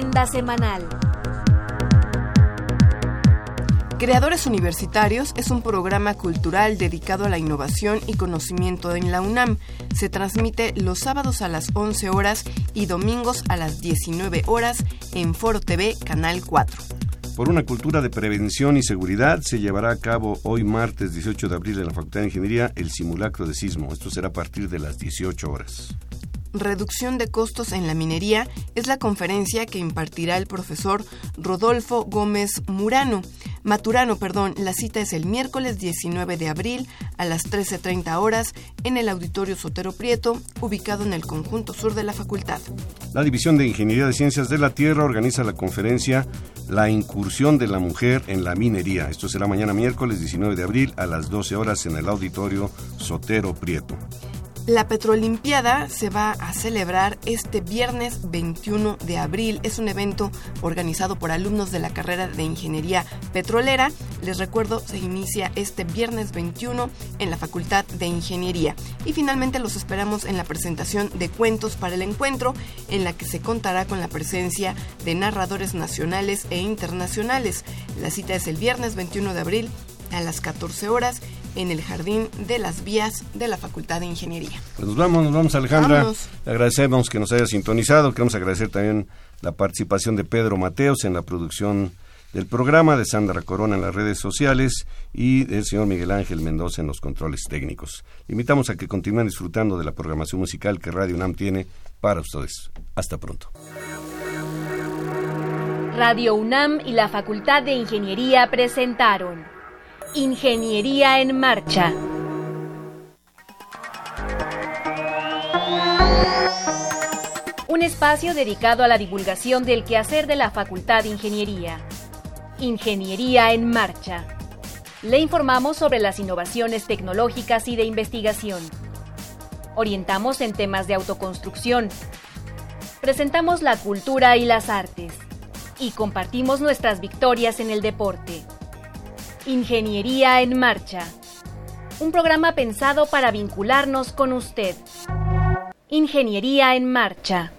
Agenda semanal. Creadores Universitarios es un programa cultural dedicado a la innovación y conocimiento en la UNAM. Se transmite los sábados a las 11 horas y domingos a las 19 horas en Foro TV Canal 4. Por una cultura de prevención y seguridad se llevará a cabo hoy martes 18 de abril en la Facultad de Ingeniería el simulacro de sismo. Esto será a partir de las 18 horas. Reducción de costos en la minería es la conferencia que impartirá el profesor Rodolfo Gómez Murano. Maturano, perdón, la cita es el miércoles 19 de abril a las 13.30 horas en el Auditorio Sotero Prieto, ubicado en el conjunto sur de la facultad. La División de Ingeniería de Ciencias de la Tierra organiza la conferencia La incursión de la mujer en la minería. Esto será mañana miércoles 19 de abril a las 12 horas en el Auditorio Sotero Prieto. La Petrolimpiada se va a celebrar este viernes 21 de abril. Es un evento organizado por alumnos de la carrera de Ingeniería Petrolera. Les recuerdo, se inicia este viernes 21 en la Facultad de Ingeniería. Y finalmente los esperamos en la presentación de Cuentos para el Encuentro, en la que se contará con la presencia de narradores nacionales e internacionales. La cita es el viernes 21 de abril a las 14 horas en el Jardín de las Vías de la Facultad de Ingeniería. Pues nos vamos, nos vamos Alejandra. Le agradecemos que nos haya sintonizado. Queremos agradecer también la participación de Pedro Mateos en la producción del programa, de Sandra Corona en las redes sociales y del señor Miguel Ángel Mendoza en los controles técnicos. invitamos a que continúen disfrutando de la programación musical que Radio UNAM tiene para ustedes. Hasta pronto. Radio UNAM y la Facultad de Ingeniería presentaron Ingeniería en Marcha. Un espacio dedicado a la divulgación del quehacer de la Facultad de Ingeniería. Ingeniería en Marcha. Le informamos sobre las innovaciones tecnológicas y de investigación. Orientamos en temas de autoconstrucción. Presentamos la cultura y las artes. Y compartimos nuestras victorias en el deporte. Ingeniería en Marcha. Un programa pensado para vincularnos con usted. Ingeniería en Marcha.